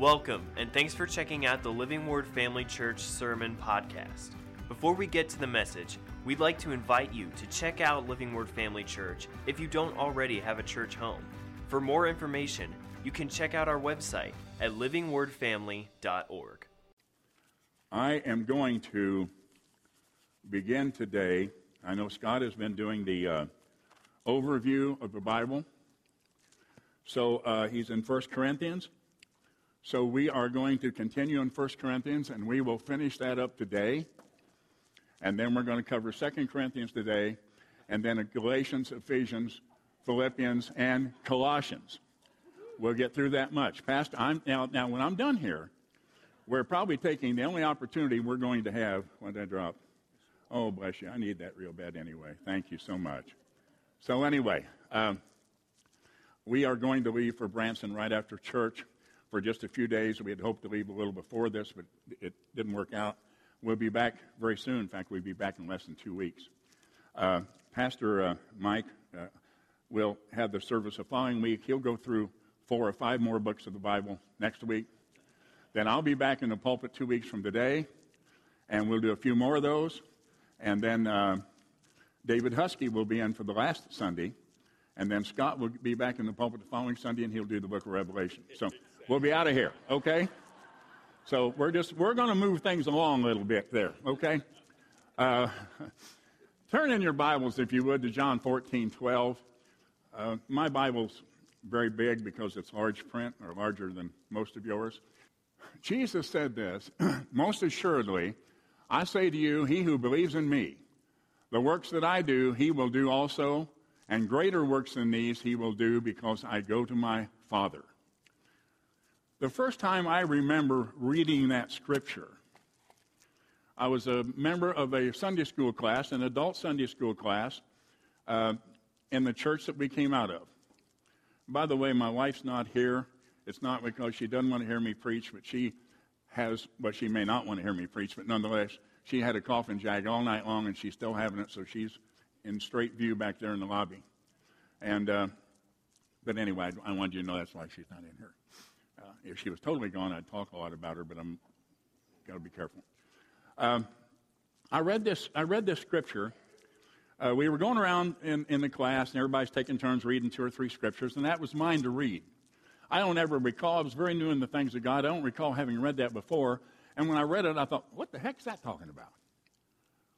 Welcome, and thanks for checking out the Living Word Family Church Sermon Podcast. Before we get to the message, we'd like to invite you to check out Living Word Family Church if you don't already have a church home. For more information, you can check out our website at livingwordfamily.org. I am going to begin today. I know Scott has been doing the uh, overview of the Bible. So uh, he's in 1 Corinthians. So we are going to continue in 1 Corinthians, and we will finish that up today. And then we're going to cover 2 Corinthians today, and then Galatians, Ephesians, Philippians, and Colossians. We'll get through that much. Pastor, I'm, now, now, when I'm done here, we're probably taking the only opportunity we're going to have. When did I drop? Oh, bless you. I need that real bad anyway. Thank you so much. So, anyway, um, we are going to leave for Branson right after church for just a few days. We had hoped to leave a little before this, but it didn't work out. We'll be back very soon. In fact, we'll be back in less than two weeks. Uh, Pastor uh, Mike uh, will have the service the following week. He'll go through four or five more books of the Bible next week. Then I'll be back in the pulpit two weeks from today, and we'll do a few more of those. And then uh, David Husky will be in for the last Sunday. And then Scott will be back in the pulpit the following Sunday, and he'll do the book of Revelation. So We'll be out of here, okay? So we're just we're going to move things along a little bit there, okay? Uh, turn in your Bibles, if you would, to John 14, 12. Uh, my Bible's very big because it's large print, or larger than most of yours. Jesus said this Most assuredly, I say to you, he who believes in me, the works that I do, he will do also, and greater works than these he will do because I go to my Father. The first time I remember reading that scripture, I was a member of a Sunday school class, an adult Sunday school class, uh, in the church that we came out of. By the way, my wife's not here. It's not because she doesn't want to hear me preach, but she has, but she may not want to hear me preach, but nonetheless, she had a and jag all night long, and she's still having it, so she's in straight view back there in the lobby. And, uh, but anyway, I wanted you to know that's why she's not in here. Uh, if she was totally gone, I'd talk a lot about her, but I'm got to be careful. Um, I read this. I read this scripture. Uh, we were going around in, in the class, and everybody's taking turns reading two or three scriptures, and that was mine to read. I don't ever recall. I was very new in the things of God. I don't recall having read that before. And when I read it, I thought, "What the heck is that talking about?"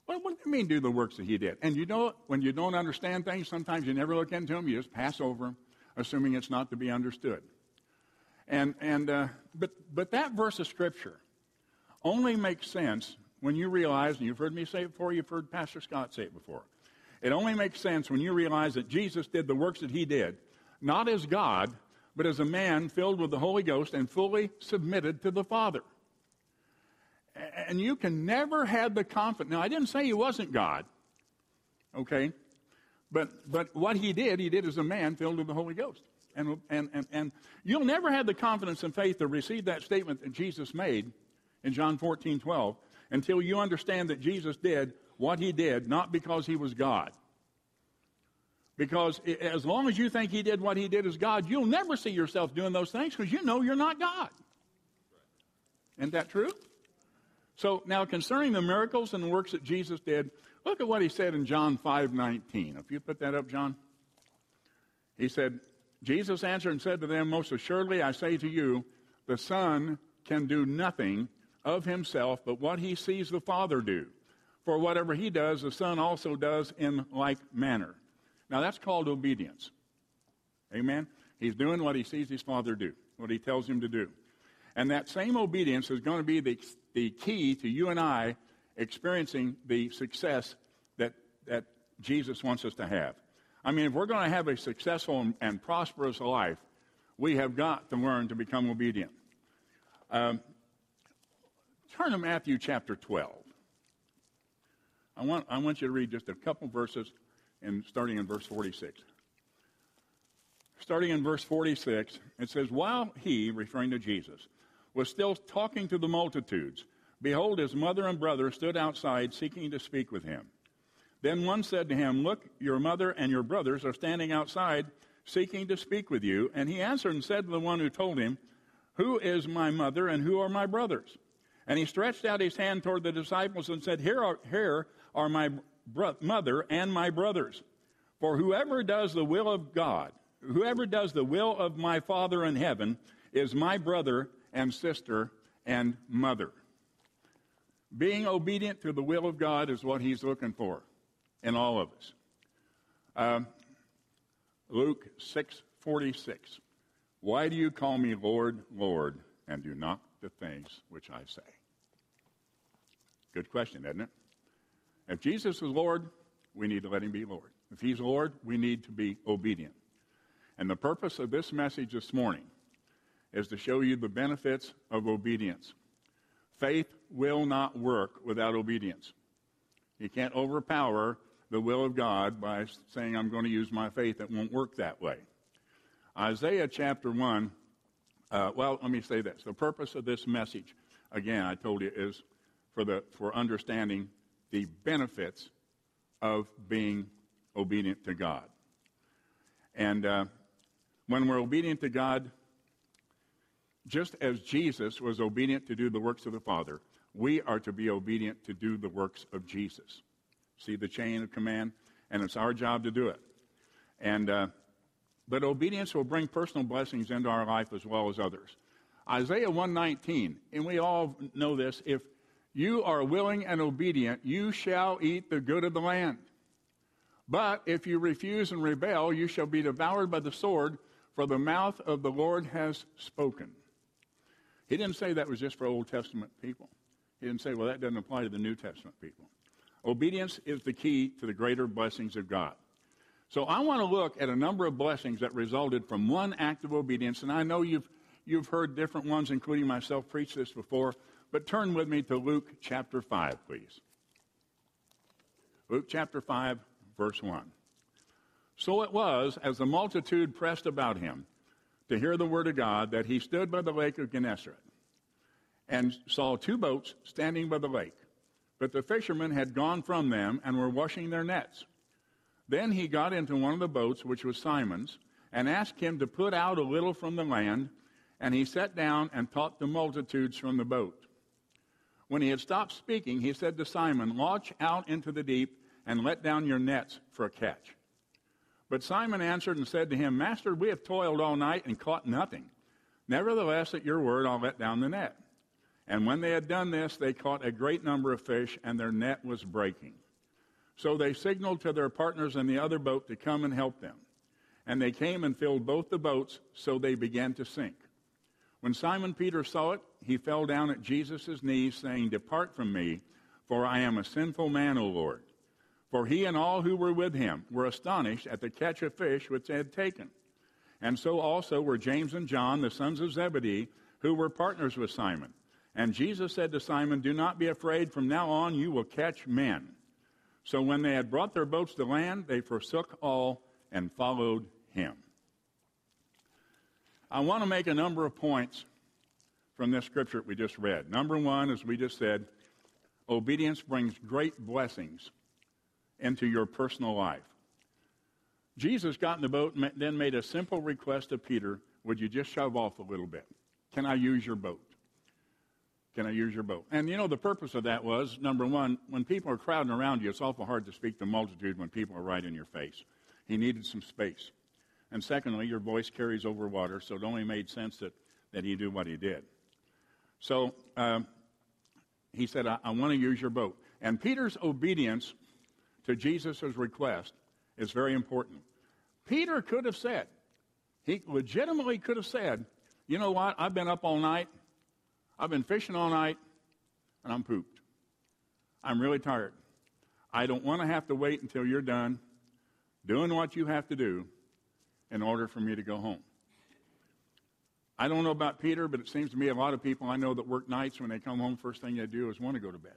What, what do you mean, do the works that He did? And you know, when you don't understand things, sometimes you never look into them. You just pass over them, assuming it's not to be understood. And, and, uh, but, but that verse of Scripture only makes sense when you realize, and you've heard me say it before, you've heard Pastor Scott say it before. It only makes sense when you realize that Jesus did the works that he did, not as God, but as a man filled with the Holy Ghost and fully submitted to the Father. And you can never have the confidence. Now, I didn't say he wasn't God, okay? But, but what he did, he did as a man filled with the Holy Ghost. And, and, and, and you'll never have the confidence and faith to receive that statement that Jesus made in John 14, 12 until you understand that Jesus did what he did, not because he was God. Because as long as you think he did what he did as God, you'll never see yourself doing those things because you know you're not God. Isn't that true? So now concerning the miracles and the works that Jesus did, look at what he said in John 5:19. If you put that up, John. He said, Jesus answered and said to them, Most assuredly I say to you, the Son can do nothing of himself but what he sees the Father do. For whatever he does, the Son also does in like manner. Now that's called obedience. Amen? He's doing what he sees his Father do, what he tells him to do. And that same obedience is going to be the, the key to you and I experiencing the success that, that Jesus wants us to have. I mean, if we're going to have a successful and prosperous life, we have got to learn to become obedient. Um, turn to Matthew chapter 12. I want, I want you to read just a couple verses, and starting in verse 46. Starting in verse 46, it says, While he, referring to Jesus, was still talking to the multitudes, behold, his mother and brother stood outside seeking to speak with him. Then one said to him, Look, your mother and your brothers are standing outside seeking to speak with you. And he answered and said to the one who told him, Who is my mother and who are my brothers? And he stretched out his hand toward the disciples and said, Here are, here are my bro- mother and my brothers. For whoever does the will of God, whoever does the will of my Father in heaven, is my brother and sister and mother. Being obedient to the will of God is what he's looking for in all of us. Uh, Luke 6:46. Why do you call me Lord, Lord, and do not the things which I say? Good question, isn't it? If Jesus is Lord, we need to let him be Lord. If he's Lord, we need to be obedient. And the purpose of this message this morning is to show you the benefits of obedience. Faith will not work without obedience. You can't overpower the will of God by saying, I'm going to use my faith. It won't work that way. Isaiah chapter 1, uh, well, let me say this. The purpose of this message, again, I told you, is for, the, for understanding the benefits of being obedient to God. And uh, when we're obedient to God, just as Jesus was obedient to do the works of the Father, we are to be obedient to do the works of Jesus. See the chain of command? And it's our job to do it. And, uh, but obedience will bring personal blessings into our life as well as others. Isaiah 119, and we all know this, if you are willing and obedient, you shall eat the good of the land. But if you refuse and rebel, you shall be devoured by the sword, for the mouth of the Lord has spoken. He didn't say that was just for Old Testament people. He didn't say, well, that doesn't apply to the New Testament people. Obedience is the key to the greater blessings of God. So I want to look at a number of blessings that resulted from one act of obedience, and I know you've, you've heard different ones, including myself, preach this before, but turn with me to Luke chapter 5, please. Luke chapter 5, verse 1. So it was, as the multitude pressed about him, to hear the word of God that he stood by the lake of Gennesaret and saw two boats standing by the lake. But the fishermen had gone from them and were washing their nets. Then he got into one of the boats, which was Simon's, and asked him to put out a little from the land, and he sat down and taught the multitudes from the boat. When he had stopped speaking, he said to Simon, Launch out into the deep and let down your nets for a catch. But Simon answered and said to him, Master, we have toiled all night and caught nothing. Nevertheless, at your word, I'll let down the net. And when they had done this, they caught a great number of fish, and their net was breaking. So they signaled to their partners in the other boat to come and help them. And they came and filled both the boats, so they began to sink. When Simon Peter saw it, he fell down at Jesus' knees, saying, Depart from me, for I am a sinful man, O Lord. For he and all who were with him were astonished at the catch of fish which they had taken. And so also were James and John, the sons of Zebedee, who were partners with Simon. And Jesus said to Simon, Do not be afraid. From now on you will catch men. So when they had brought their boats to land, they forsook all and followed him. I want to make a number of points from this scripture we just read. Number one, as we just said, obedience brings great blessings into your personal life. Jesus got in the boat and then made a simple request to Peter Would you just shove off a little bit? Can I use your boat? Can I use your boat? And you know, the purpose of that was number one, when people are crowding around you, it's awful hard to speak to multitude when people are right in your face. He needed some space. And secondly, your voice carries over water, so it only made sense that, that he do what he did. So um, he said, I, I want to use your boat. And Peter's obedience to Jesus' request is very important. Peter could have said, he legitimately could have said, you know what, I've been up all night, I've been fishing all night, and I'm pooped. I'm really tired. I don't want to have to wait until you're done doing what you have to do in order for me to go home. I don't know about Peter, but it seems to me a lot of people I know that work nights when they come home, first thing they do is want to go to bed.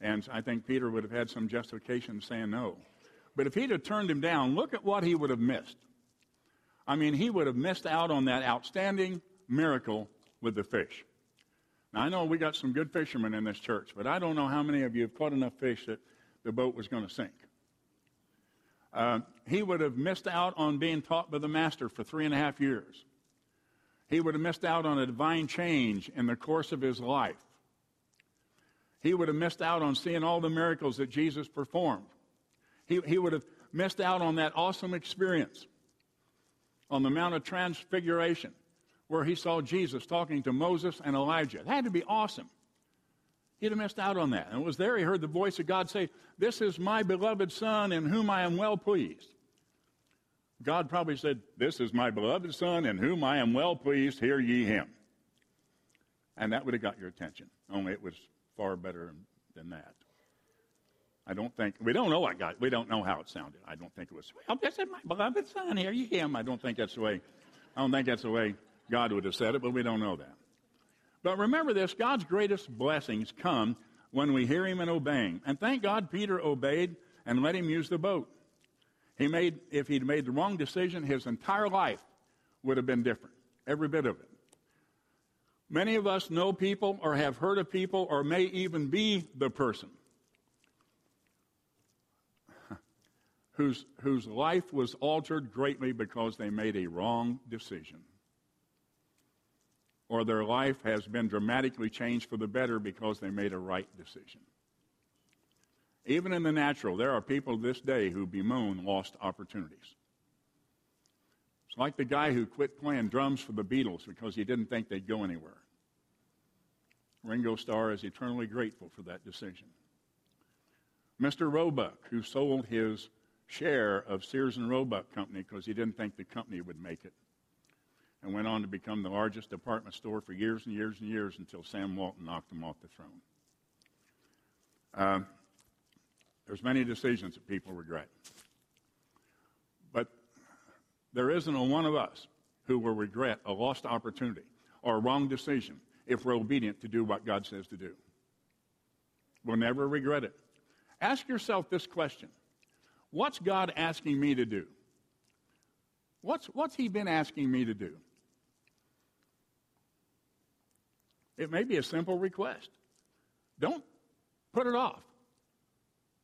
And I think Peter would have had some justification saying no. But if he'd have turned him down, look at what he would have missed. I mean, he would have missed out on that outstanding miracle with the fish. Now, I know we got some good fishermen in this church, but I don't know how many of you have caught enough fish that the boat was going to sink. Uh, he would have missed out on being taught by the master for three and a half years. He would have missed out on a divine change in the course of his life. He would have missed out on seeing all the miracles that Jesus performed. He, he would have missed out on that awesome experience on the Mount of Transfiguration where he saw Jesus talking to Moses and Elijah. It had to be awesome. He'd have missed out on that. And it was there he heard the voice of God say, This is my beloved Son in whom I am well pleased. God probably said, This is my beloved Son in whom I am well pleased, hear ye him. And that would have got your attention. Only it was far better than that. I don't think, we don't know what God, we don't know how it sounded. I don't think it was, well, this is my beloved Son, hear ye him. I don't think that's the way, I don't think that's the way God would have said it, but we don't know that. But remember this God's greatest blessings come when we hear him and obeying. And thank God Peter obeyed and let him use the boat. He made, if he'd made the wrong decision, his entire life would have been different. Every bit of it. Many of us know people or have heard of people or may even be the person whose, whose life was altered greatly because they made a wrong decision. Or their life has been dramatically changed for the better because they made a right decision. Even in the natural, there are people this day who bemoan lost opportunities. It's like the guy who quit playing drums for the Beatles because he didn't think they'd go anywhere. Ringo Starr is eternally grateful for that decision. Mr. Roebuck, who sold his share of Sears and Roebuck Company because he didn't think the company would make it, and went on to become the largest department store for years and years and years until Sam Walton knocked him off the throne. Uh, there's many decisions that people regret. But there isn't a one of us who will regret a lost opportunity or a wrong decision if we're obedient to do what God says to do. We'll never regret it. Ask yourself this question What's God asking me to do? What's, what's He been asking me to do? It may be a simple request. Don't put it off.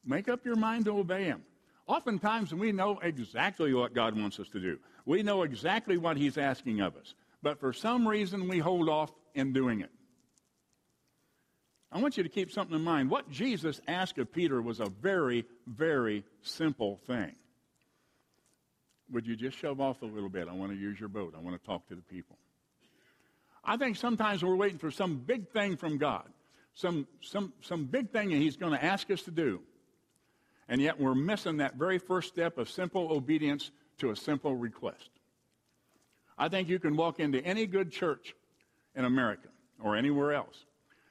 Make up your mind to obey Him. Oftentimes, we know exactly what God wants us to do. We know exactly what He's asking of us. But for some reason, we hold off in doing it. I want you to keep something in mind. What Jesus asked of Peter was a very, very simple thing. Would you just shove off a little bit? I want to use your boat. I want to talk to the people. I think sometimes we're waiting for some big thing from God, some, some, some big thing that He's going to ask us to do. And yet we're missing that very first step of simple obedience to a simple request. I think you can walk into any good church in America or anywhere else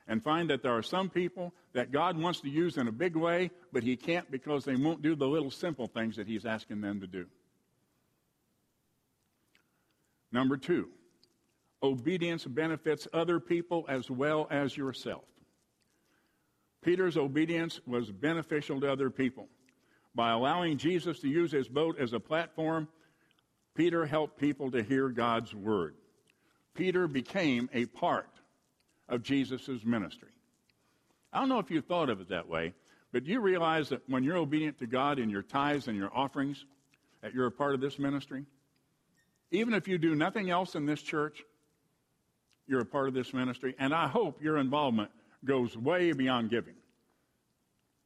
and find that there are some people that God wants to use in a big way, but He can't because they won't do the little simple things that He's asking them to do. Number two, obedience benefits other people as well as yourself. Peter's obedience was beneficial to other people. By allowing Jesus to use his boat as a platform, Peter helped people to hear God's word. Peter became a part of Jesus' ministry. I don't know if you thought of it that way, but you realize that when you're obedient to God in your tithes and your offerings, that you're a part of this ministry? Even if you do nothing else in this church, you're a part of this ministry. And I hope your involvement goes way beyond giving.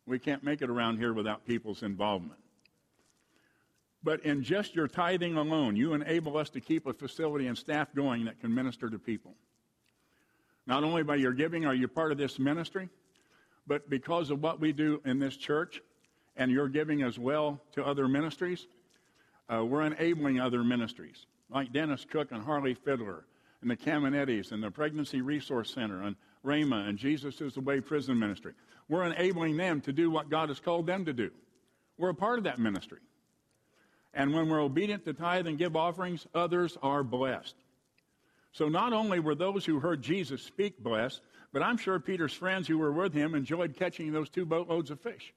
We can't make it around here without people's involvement. But in just your tithing alone, you enable us to keep a facility and staff going that can minister to people. Not only by your giving are you part of this ministry, but because of what we do in this church and your giving as well to other ministries, uh, we're enabling other ministries like Dennis Cook and Harley Fiddler and the Caminettis and the Pregnancy Resource Center and Rhema and Jesus is the Way Prison Ministry. We're enabling them to do what God has called them to do. We're a part of that ministry. And when we're obedient to tithe and give offerings, others are blessed. So not only were those who heard Jesus speak blessed, but I'm sure Peter's friends who were with him enjoyed catching those two boatloads of fish.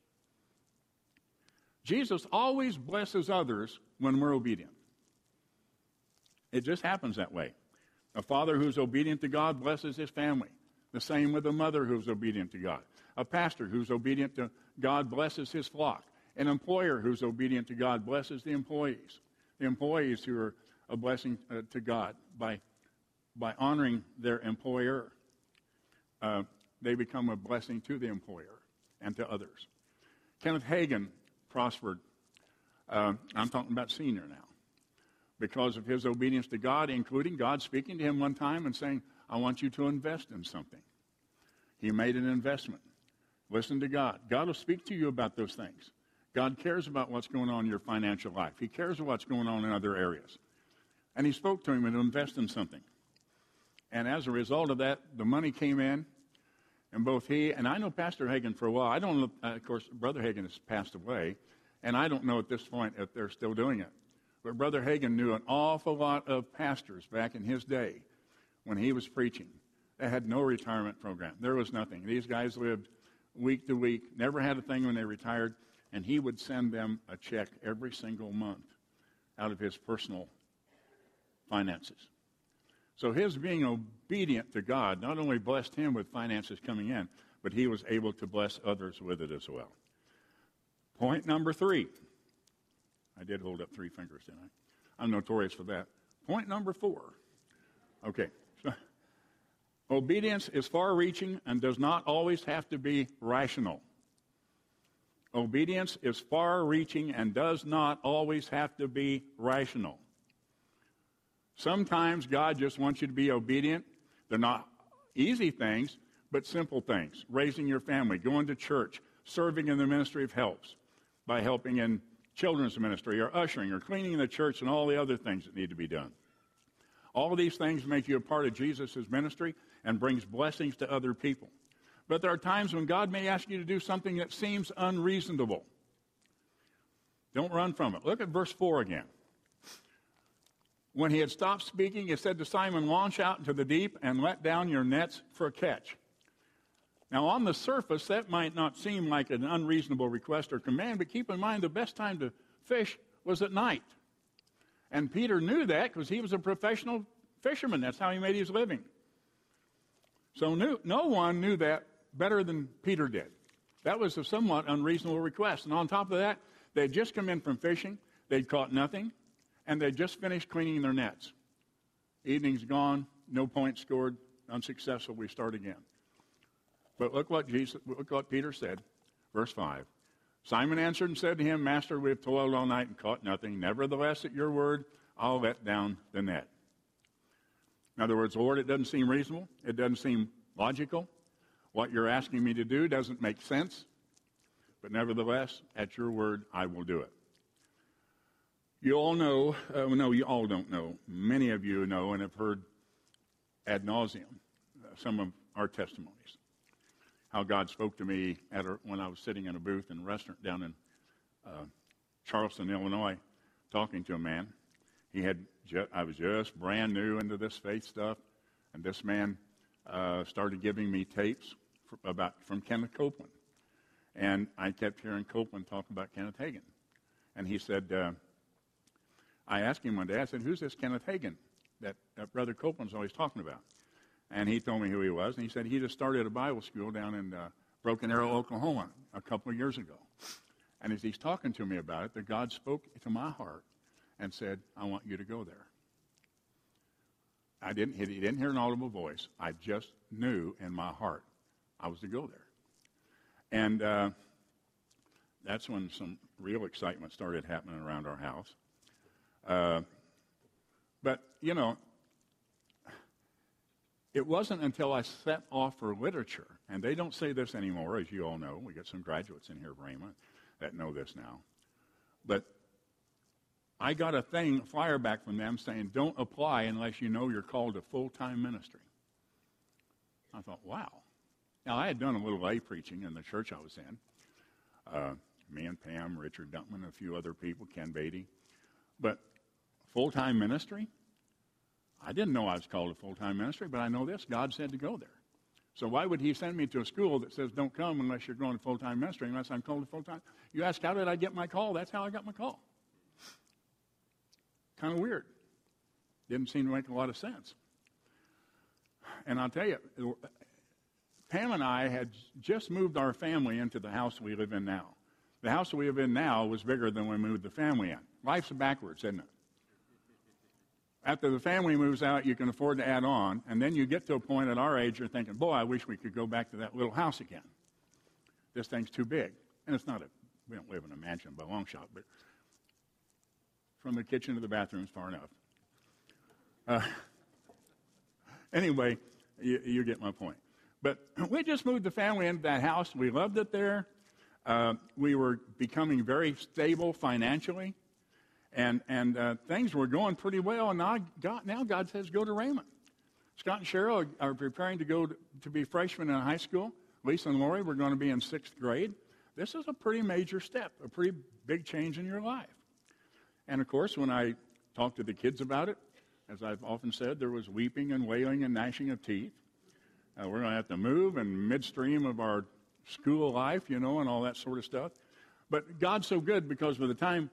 Jesus always blesses others when we're obedient. It just happens that way. A father who's obedient to God blesses his family. The same with a mother who's obedient to God. A pastor who's obedient to God blesses his flock. An employer who's obedient to God blesses the employees. The employees who are a blessing uh, to God by by honoring their employer, uh, they become a blessing to the employer and to others. Kenneth Hagin prospered. Uh, I'm talking about senior now. Because of his obedience to God, including God speaking to him one time and saying, I want you to invest in something. He made an investment. Listen to God. God will speak to you about those things. God cares about what's going on in your financial life. He cares about what's going on in other areas. And he spoke to him to invest in something. And as a result of that, the money came in, and both he and I know Pastor Hagin for a while. I don't know, of course, Brother Hagin has passed away, and I don't know at this point if they're still doing it. But Brother Hagin knew an awful lot of pastors back in his day when he was preaching. They had no retirement program. There was nothing. These guys lived week to week, never had a thing when they retired, and he would send them a check every single month out of his personal finances. So his being obedient to God not only blessed him with finances coming in, but he was able to bless others with it as well. Point number three. I did hold up three fingers, didn't I? I'm notorious for that. Point number four. Okay. So, obedience is far reaching and does not always have to be rational. Obedience is far reaching and does not always have to be rational. Sometimes God just wants you to be obedient. They're not easy things, but simple things. Raising your family, going to church, serving in the ministry of helps by helping in children's ministry or ushering or cleaning the church and all the other things that need to be done. All of these things make you a part of Jesus' ministry and brings blessings to other people. But there are times when God may ask you to do something that seems unreasonable. Don't run from it. Look at verse 4 again. When he had stopped speaking, he said to Simon, Launch out into the deep and let down your nets for a catch. Now, on the surface, that might not seem like an unreasonable request or command, but keep in mind the best time to fish was at night. And Peter knew that because he was a professional fisherman. That's how he made his living. So knew, no one knew that better than Peter did. That was a somewhat unreasonable request. And on top of that, they had just come in from fishing, they'd caught nothing and they'd just finished cleaning their nets. Evening's gone, no points scored, unsuccessful. We start again. But look what Jesus, look what Peter said, verse five. Simon answered and said to him, Master, we have toiled all night and caught nothing. Nevertheless, at your word, I'll let down the net. In other words, Lord, it doesn't seem reasonable. It doesn't seem logical. What you're asking me to do doesn't make sense. But nevertheless, at your word, I will do it. You all know, uh, no, you all don't know. Many of you know and have heard ad nauseum uh, some of our testimonies. How God spoke to me at a, when I was sitting in a booth in a restaurant down in uh, Charleston, Illinois, talking to a man. He had ju- I was just brand new into this faith stuff, and this man uh, started giving me tapes for, about from Kenneth Copeland, and I kept hearing Copeland talk about Kenneth Hagin, and he said uh, I asked him one day, I said, Who's this Kenneth Hagin that, that Brother Copeland's always talking about? And he told me who he was, and he said he just started a Bible school down in uh, Broken Arrow, Oklahoma, a couple of years ago. And as he's talking to me about it, the God spoke to my heart and said, I want you to go there. I didn't, he didn't hear an audible voice. I just knew in my heart I was to go there. And uh, that's when some real excitement started happening around our house. Uh, but, you know, it wasn't until I set off for literature, and they don't say this anymore, as you all know. We got some graduates in here, Rhema, that know this now. But I got a thing, flyer back from them saying, don't apply unless you know you're called to full time ministry. I thought, wow. Now, I had done a little lay preaching in the church I was in. Uh, me and Pam, Richard Dunkman, a few other people, Ken Beatty. But full time ministry? I didn't know I was called to full time ministry, but I know this God said to go there. So why would He send me to a school that says don't come unless you're going to full time ministry, unless I'm called to full time? You ask, how did I get my call? That's how I got my call. Kind of weird. Didn't seem to make a lot of sense. And I'll tell you, Pam and I had just moved our family into the house we live in now. The house we live in now was bigger than when we moved the family in. Life's backwards, isn't it? After the family moves out, you can afford to add on, and then you get to a point at our age, you're thinking, boy, I wish we could go back to that little house again. This thing's too big. And it's not a, we don't live in a mansion by a long shot, but from the kitchen to the bathroom is far enough. Uh, anyway, you, you, get my point. But we just moved the family into that house. We loved it there. Uh, we were becoming very stable financially and and uh, things were going pretty well. And now God, now God says go to Rhema. Scott and Cheryl are, preparing to go to, to, be freshmen in high school. Lisa and Lori were going to be in sixth grade. This is a pretty major step, a pretty big change in your life. And of course, when I talked to the kids about it, as I've often said, there was weeping and wailing and gnashing of teeth. Uh, we're going to have to move in midstream of our school life, you know, and all that sort of stuff. But God's so good because by the time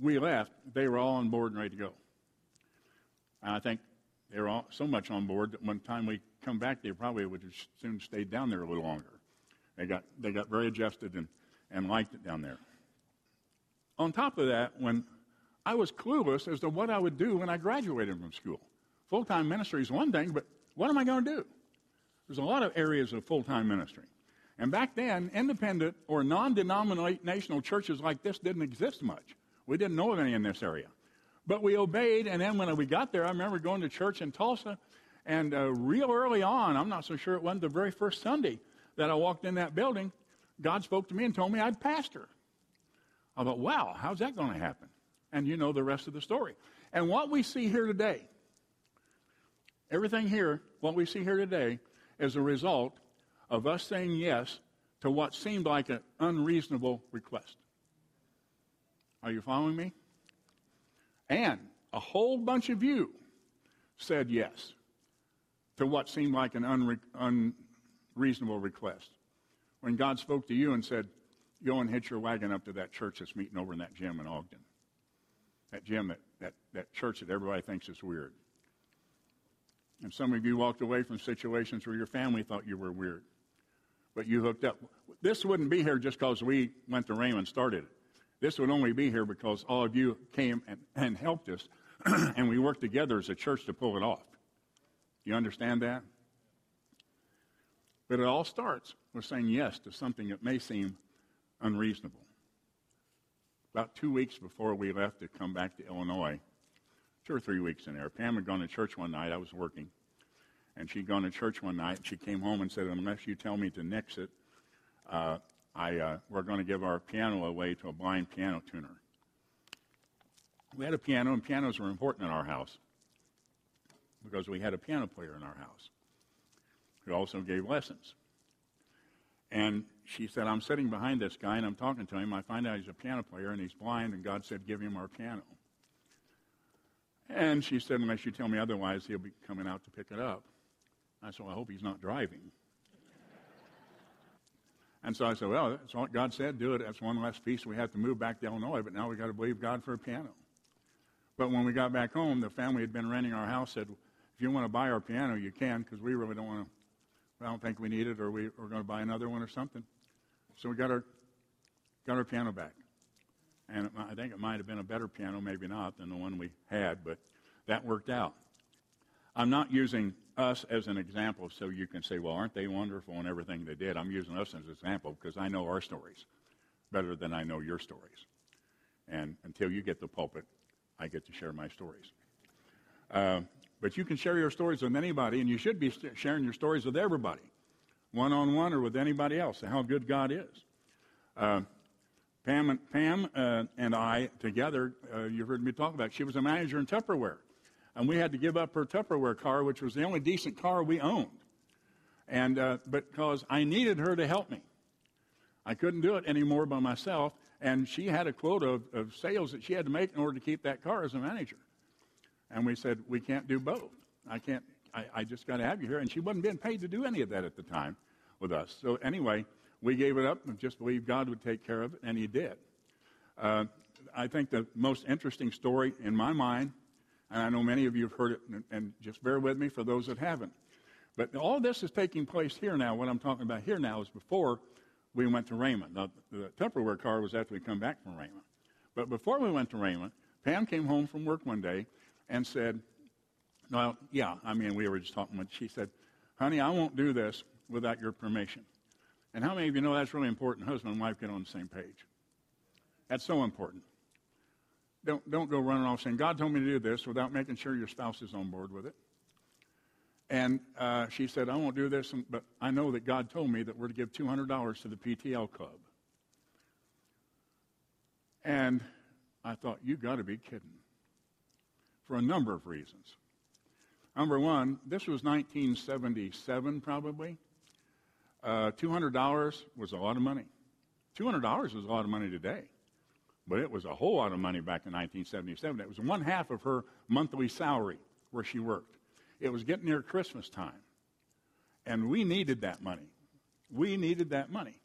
we left, they were all on board and ready to go. And I think they were all so much on board that one time we come back, they probably would have soon stayed down there a little longer. They got, they got very adjusted and, and liked it down there. On top of that, when I was clueless as to what I would do when I graduated from school. Full time ministry is one thing, but what am I going to do? There's a lot of areas of full time ministry. And back then, independent or non denominational churches like this didn't exist much. We didn't know of any in this area. But we obeyed, and then when we got there, I remember going to church in Tulsa, and uh, real early on, I'm not so sure it wasn't the very first Sunday that I walked in that building, God spoke to me and told me I'd pastor. I thought, wow, how's that going to happen? And you know the rest of the story. And what we see here today, everything here, what we see here today, is a result of us saying yes to what seemed like an unreasonable request. Are you following me? And a whole bunch of you said yes to what seemed like an unre- unreasonable request. When God spoke to you and said, Go and hitch your wagon up to that church that's meeting over in that gym in Ogden. That gym, that, that, that church that everybody thinks is weird. And some of you walked away from situations where your family thought you were weird. But you hooked up. This wouldn't be here just because we went to Rhema started it. This would only be here because all of you came and, and helped us, and we worked together as a church to pull it off. You understand that? But it all starts with saying yes to something that may seem unreasonable. About two weeks before we left to come back to Illinois, two or three weeks in there, Pam had gone to church one night. I was working. And she'd gone to church one night. She came home and said, Unless you tell me to nix it, uh, I, uh, we're going to give our piano away to a blind piano tuner. We had a piano, and pianos were important in our house because we had a piano player in our house who also gave lessons. And she said, I'm sitting behind this guy and I'm talking to him. I find out he's a piano player and he's blind, and God said, Give him our piano. And she said, Unless you tell me otherwise, he'll be coming out to pick it up. I said, well, I hope he's not driving. And so I said, well, that's what God said, do it. That's one less piece we have to move back to Illinois, but now we've got to believe God for a piano. But when we got back home, the family had been renting our house said, if you want to buy our piano, you can, because we really don't want to, I don't think we need it, or we, we're going to buy another one or something. So we got our, got our piano back. And it, I think it might have been a better piano, maybe not, than the one we had, but that worked out. I'm not using us as an example so you can say, well, aren't they wonderful in everything they did? I'm using us as an example because I know our stories better than I know your stories. And until you get the pulpit, I get to share my stories. Uh, but you can share your stories with anybody, and you should be sharing your stories with everybody, one on one or with anybody else, how good God is. Uh, Pam, and, Pam uh, and I together, uh, you've heard me talk about, she was a manager in Tupperware and we had to give up her Tupperware car, which was the only decent car we owned. And uh, because I needed her to help me, I couldn't do it anymore by myself. And she had a quota of, of sales that she had to make in order to keep that car as a manager. And we said we can't do both. I can't. I, I just got to have you here. And she wasn't being paid to do any of that at the time with us. So anyway, we gave it up and just believed God would take care of it, and He did. Uh, I think the most interesting story in my mind and I know many of you have heard it, and, and just bear with me for those that haven't. But all this is taking place here now. What I'm talking about here now is before we went to Rhema. Now, the Tupperware car was after we come back from Rhema. But before we went to Rhema, Pam came home from work one day and said, Well, yeah, I mean, we were just talking, but she said, honey, I won't do this without your permission. And how many of you know that's really important? Husband and wife get on the same page. That's so important. Don't, don't go running off saying, God told me to do this without making sure your spouse is on board with it. And uh, she said, I won't do this, but I know that God told me that we're to give $200 to the PTL club. And I thought, you got to be kidding. For a number of reasons. Number one, this was 1977 probably. Uh, $200 was a lot of money. $200 was a lot of money today, but it was a whole lot of money back in 1977. It was one half of her monthly salary where she worked. It was getting near Christmas time, and we needed that money. We needed that money.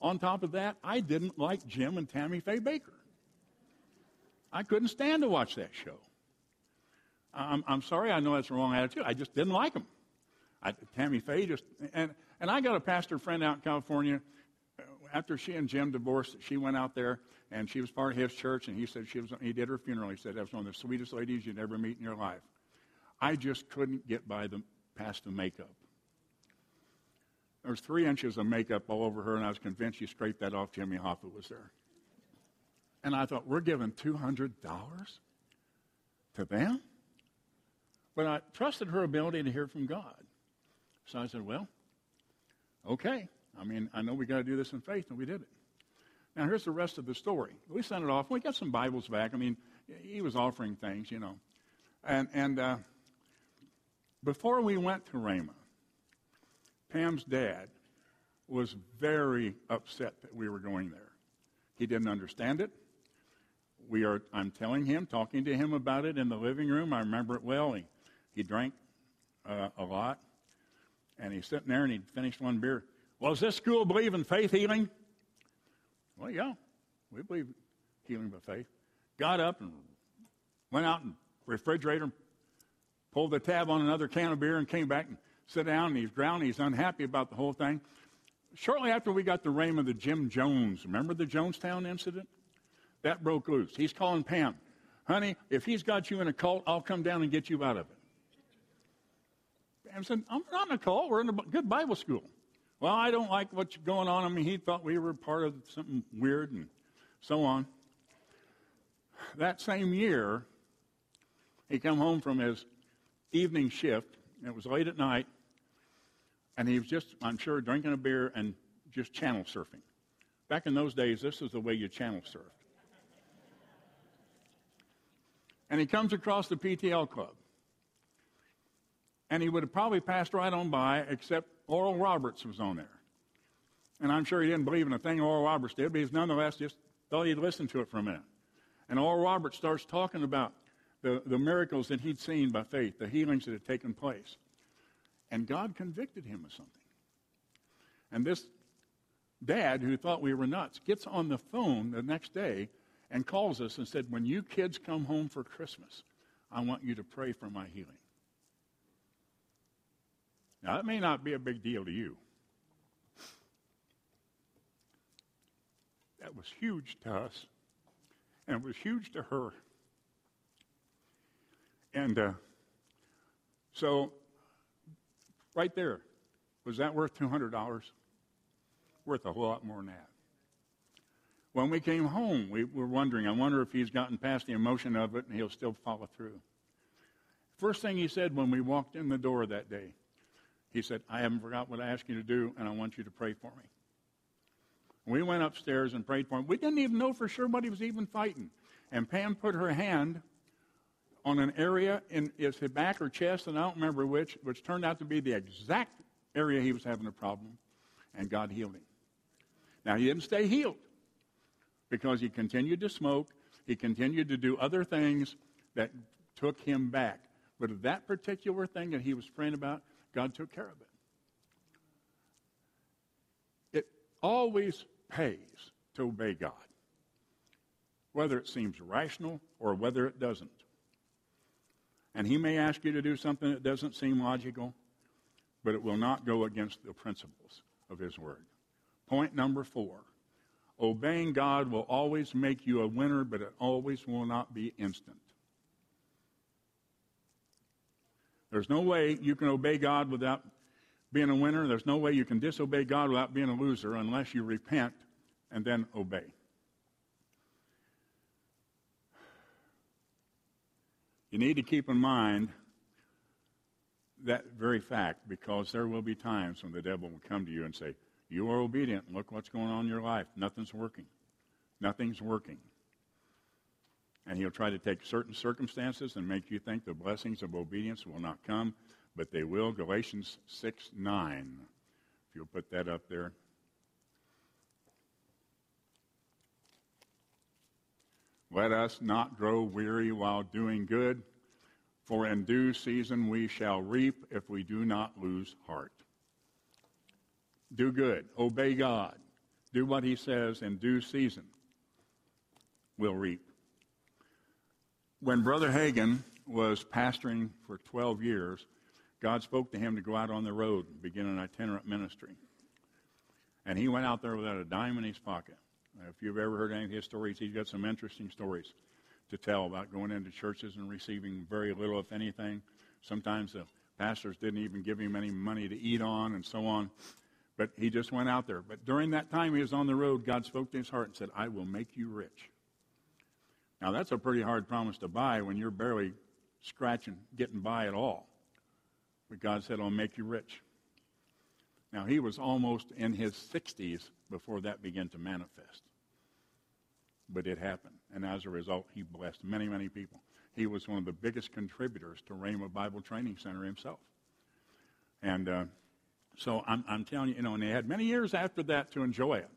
On top of that, I didn't like Jim and Tammy Faye Bakker. I couldn't stand to watch that show. I'm, I'm sorry, I know that's the wrong attitude. I just didn't like them. I, Tammy Faye just, and, and I got a pastor friend out in California. After she and Jim divorced, she went out there and she was part of his church. And he said she was, he did her funeral. He said that was one of the sweetest ladies you'd ever meet in your life. I just couldn't get by the, past the makeup. There was three inches of makeup all over her, and I was convinced she scraped that off. Jimmy Hoffa was there. And I thought, we're giving $200 to them? But I trusted her ability to hear from God. So I said, well, okay. I mean, I know we got to do this in faith, and we did it. Now, here's the rest of the story. We sent it off. We got some Bibles back. I mean, he was offering things, you know. And, and uh, before we went to Rhema, Pam's dad was very upset that we were going there. He didn't understand it. We are, I'm telling him, talking to him about it in the living room. I remember it well. He, he drank uh, a lot. And he's sitting there and he'd finished one beer. Well, does this school believe in faith healing? Well, yeah, we believe healing by faith. Got up and went out and refrigerator, pulled the tab on another can of beer, and came back and sat down. And he's drowning. He's unhappy about the whole thing. Shortly after we got the name of the Jim Jones, remember the Jonestown incident? That broke loose. He's calling Pam, honey, if he's got you in a cult, I'll come down and get you out of it. Pam said, I'm not in a cult. We're in a good Bible school. Well, I don't like what's going on. I mean, he thought we were part of something weird and so on. That same year, he come home from his evening shift. It was late at night, and he was just, I'm sure, drinking a beer and just channel surfing. Back in those days, this is the way you channel surfed. And he comes across the PTL club. And he would have probably passed right on by, except Oral Roberts was on there. And I'm sure he didn't believe in a thing Oral Roberts did, but he's nonetheless just thought he'd listen to it for a minute. And Oral Roberts starts talking about the, the miracles that he'd seen by faith, the healings that had taken place. And God convicted him of something. And this dad, who thought we were nuts, gets on the phone the next day and calls us and said, When you kids come home for Christmas, I want you to pray for my healing. Now, that may not be a big deal to you. That was huge to us, and it was huge to her. And uh, so, right there, was that worth $200? Worth a whole lot more than that. When we came home, we were wondering, I wonder if he's gotten past the emotion of it and he'll still follow through. First thing he said when we walked in the door that day, he said, I haven't forgot what I asked you to do, and I want you to pray for me. We went upstairs and prayed for him. We didn't even know for sure what he was even fighting. And Pam put her hand on an area in his back or chest, and I don't remember which, which turned out to be the exact area he was having a problem, and God healed him. Now, he didn't stay healed because he continued to smoke, he continued to do other things that took him back. But that particular thing that he was praying about, God took care of it. It always pays to obey God, whether it seems rational or whether it doesn't. And he may ask you to do something that doesn't seem logical, but it will not go against the principles of his word. Point number four Obeying God will always make you a winner, but it always will not be instant. There's no way you can obey God without being a winner. There's no way you can disobey God without being a loser unless you repent and then obey. You need to keep in mind that very fact because there will be times when the devil will come to you and say, You are obedient. Look what's going on in your life. Nothing's working. Nothing's working. And he'll try to take certain circumstances and make you think the blessings of obedience will not come, but they will. Galatians 6 9. If you'll put that up there. Let us not grow weary while doing good, for in due season we shall reap if we do not lose heart. Do good, obey God, do what He says in due season. We'll reap. When Brother Hagin was pastoring for 12 years, God spoke to him to go out on the road and begin an itinerant ministry. And he went out there without a dime in his pocket. If you've ever heard any of his stories, he's got some interesting stories to tell about going into churches and receiving very little, if anything. Sometimes the pastors didn't even give him any money to eat on and so on. But he just went out there. But during that time he was on the road, God spoke to his heart and said, I will make you rich. Now, that's a pretty hard promise to buy when you're barely scratching, getting by at all. But God said, I'll make you rich. Now, he was almost in his 60s before that began to manifest. But it happened. And as a result, he blessed many, many people. He was one of the biggest contributors to Rhema Bible Training Center himself. And uh, so I'm, I'm, telling you, you know, and he had many years after that to enjoy it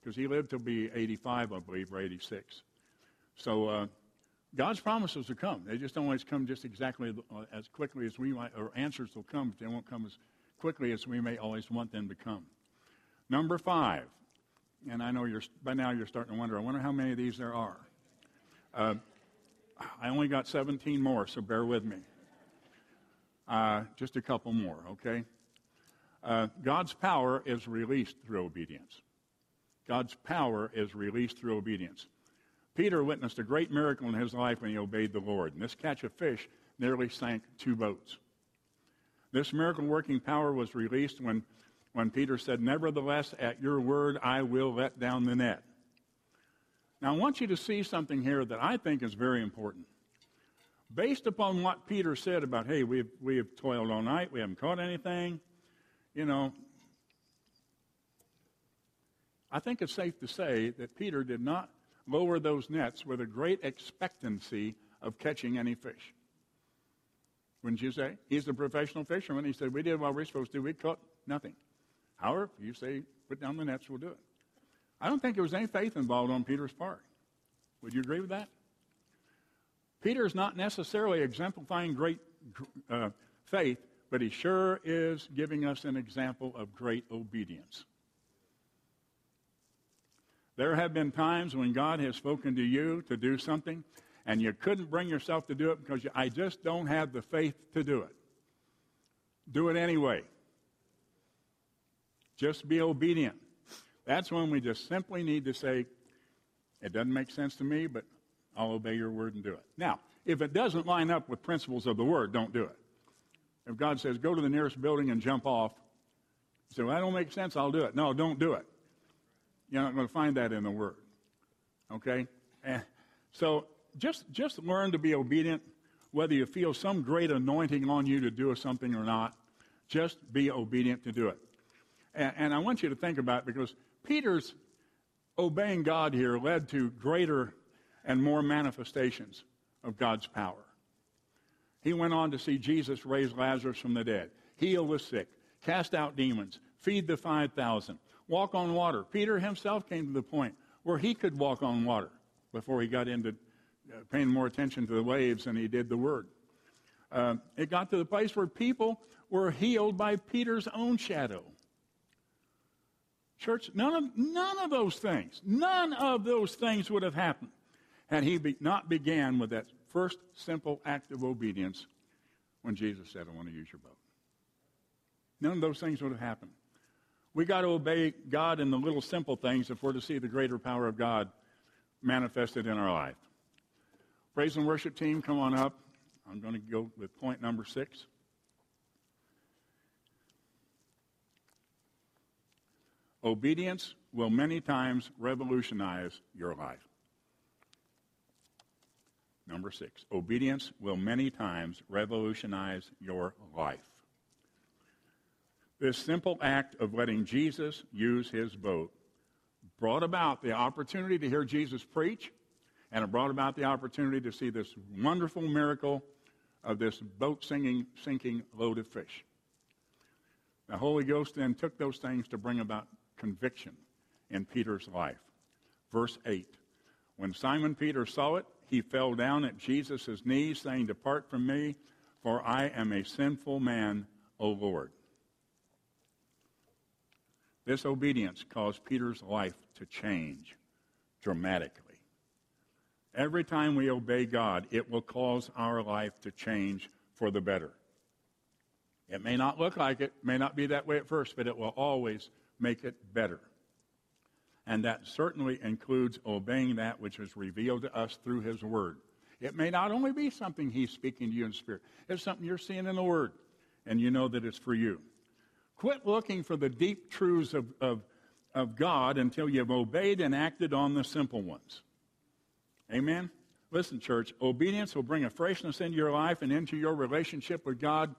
because he lived to be 85, I believe, or 86. So uh, God's promises will come. They just don't always come just exactly uh, as quickly as we might, or answers will come, but they won't come as quickly as we may always want them to come. Number five, and I know you're by now you're starting to wonder. I wonder how many of these there are. Uh, I only got 17 more, so bear with me. Uh, just a couple more, okay? Uh, God's power is released through obedience. God's power is released through obedience. Peter witnessed a great miracle in his life when he obeyed the Lord. And this catch of fish nearly sank two boats. This miracle working power was released when, when Peter said, Nevertheless, at your word, I will let down the net. Now, I want you to see something here that I think is very important. Based upon what Peter said about, hey, we've, we have toiled all night, we haven't caught anything, you know, I think it's safe to say that Peter did not lower those nets with a great expectancy of catching any fish. Wouldn't you say? He's a professional fisherman. He said, We did what we're supposed to do. We caught nothing. However, you say, Put down the nets, we'll do it. I don't think there was any faith involved on Peter's part. Would you agree with that? Peter is not necessarily exemplifying great uh, faith, but he sure is giving us an example of great obedience. There have been times when God has spoken to you to do something, and you couldn't bring yourself to do it because you, I just don't have the faith to do it. Do it anyway. Just be obedient. That's when we just simply need to say, it doesn't make sense to me, but I'll obey your word and do it. Now, if it doesn't line up with principles of the word, don't do it. If God says, go to the nearest building and jump off, say, well, that don't make sense, I'll do it. No, don't do it. You're not going to find that in the word. Okay? And so just, just learn to be obedient, whether you feel some great anointing on you to do something or not. Just be obedient to do it. And, and I want you to think about it because Peter's obeying God here led to greater and more manifestations of God's power. He went on to see Jesus raise Lazarus from the dead, heal the sick, cast out demons, feed the 5,000, walk on water. Peter himself came to the point where he could walk on water before he got into uh, paying more attention to the waves than he did the word. Uh, it got to the place where people were healed by Peter's own shadow. Church, none of, none of those things, none of those things would have happened had he be, not began with that first simple act of obedience when Jesus said, I want to use your boat. None of those things would have happened. We got to obey God in the little simple things if we're to see the greater power of God manifested in our life. Praise and worship team, come on up. I'm going to go with point number six. Obedience will many times revolutionize your life. Number six, obedience will many times revolutionize your life. This simple act of letting Jesus use his boat brought about the opportunity to hear Jesus preach, and it brought about the opportunity to see this wonderful miracle of this boat singing, sinking load of fish. The Holy Ghost then took those things to bring about conviction in Peter's life. Verse 8 When Simon Peter saw it, he fell down at Jesus' knees, saying, Depart from me, for I am a sinful man, O Lord. This obedience caused Peter's life to change dramatically. Every time we obey God, it will cause our life to change for the better. It may not look like it, may not be that way at first, but it will always make it better. And that certainly includes obeying that which is revealed to us through His Word. It may not only be something He's speaking to you in spirit, it's something you're seeing in the Word, and you know that it's for you. Quit looking for the deep truths of, of, of God until you've obeyed and acted on the simple ones. Amen? Listen, church, obedience will bring a freshness into your life and into your relationship with God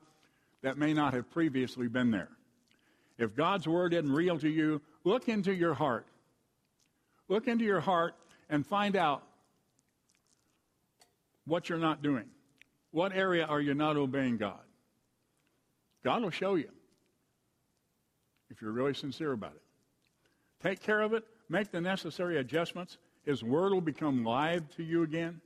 that may not have previously been there. If God's word isn't real to you, look into your heart. Look into your heart and find out what you're not doing. What area are you not obeying God? God will show you if you're really sincere about it. Take care of it, make the necessary adjustments. His word will become live to you again.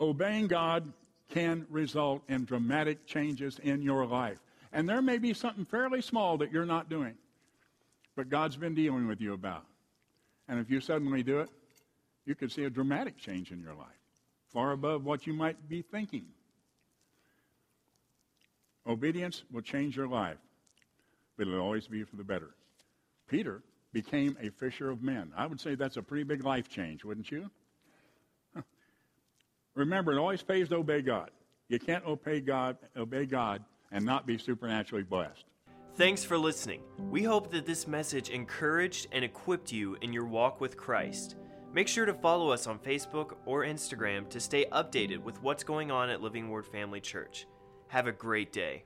Obeying God can result in dramatic changes in your life. And there may be something fairly small that you're not doing, but God's been dealing with you about. And if you suddenly do it, you could see a dramatic change in your life, far above what you might be thinking. Obedience will change your life but it'll always be for the better. Peter became a fisher of men. I would say that's a pretty big life change, wouldn't you? Remember, it always pays to obey God. You can't obey God, obey God and not be supernaturally blessed. Thanks for listening. We hope that this message encouraged and equipped you in your walk with Christ. Make sure to follow us on Facebook or Instagram to stay updated with what's going on at Living Word Family Church. Have a great day.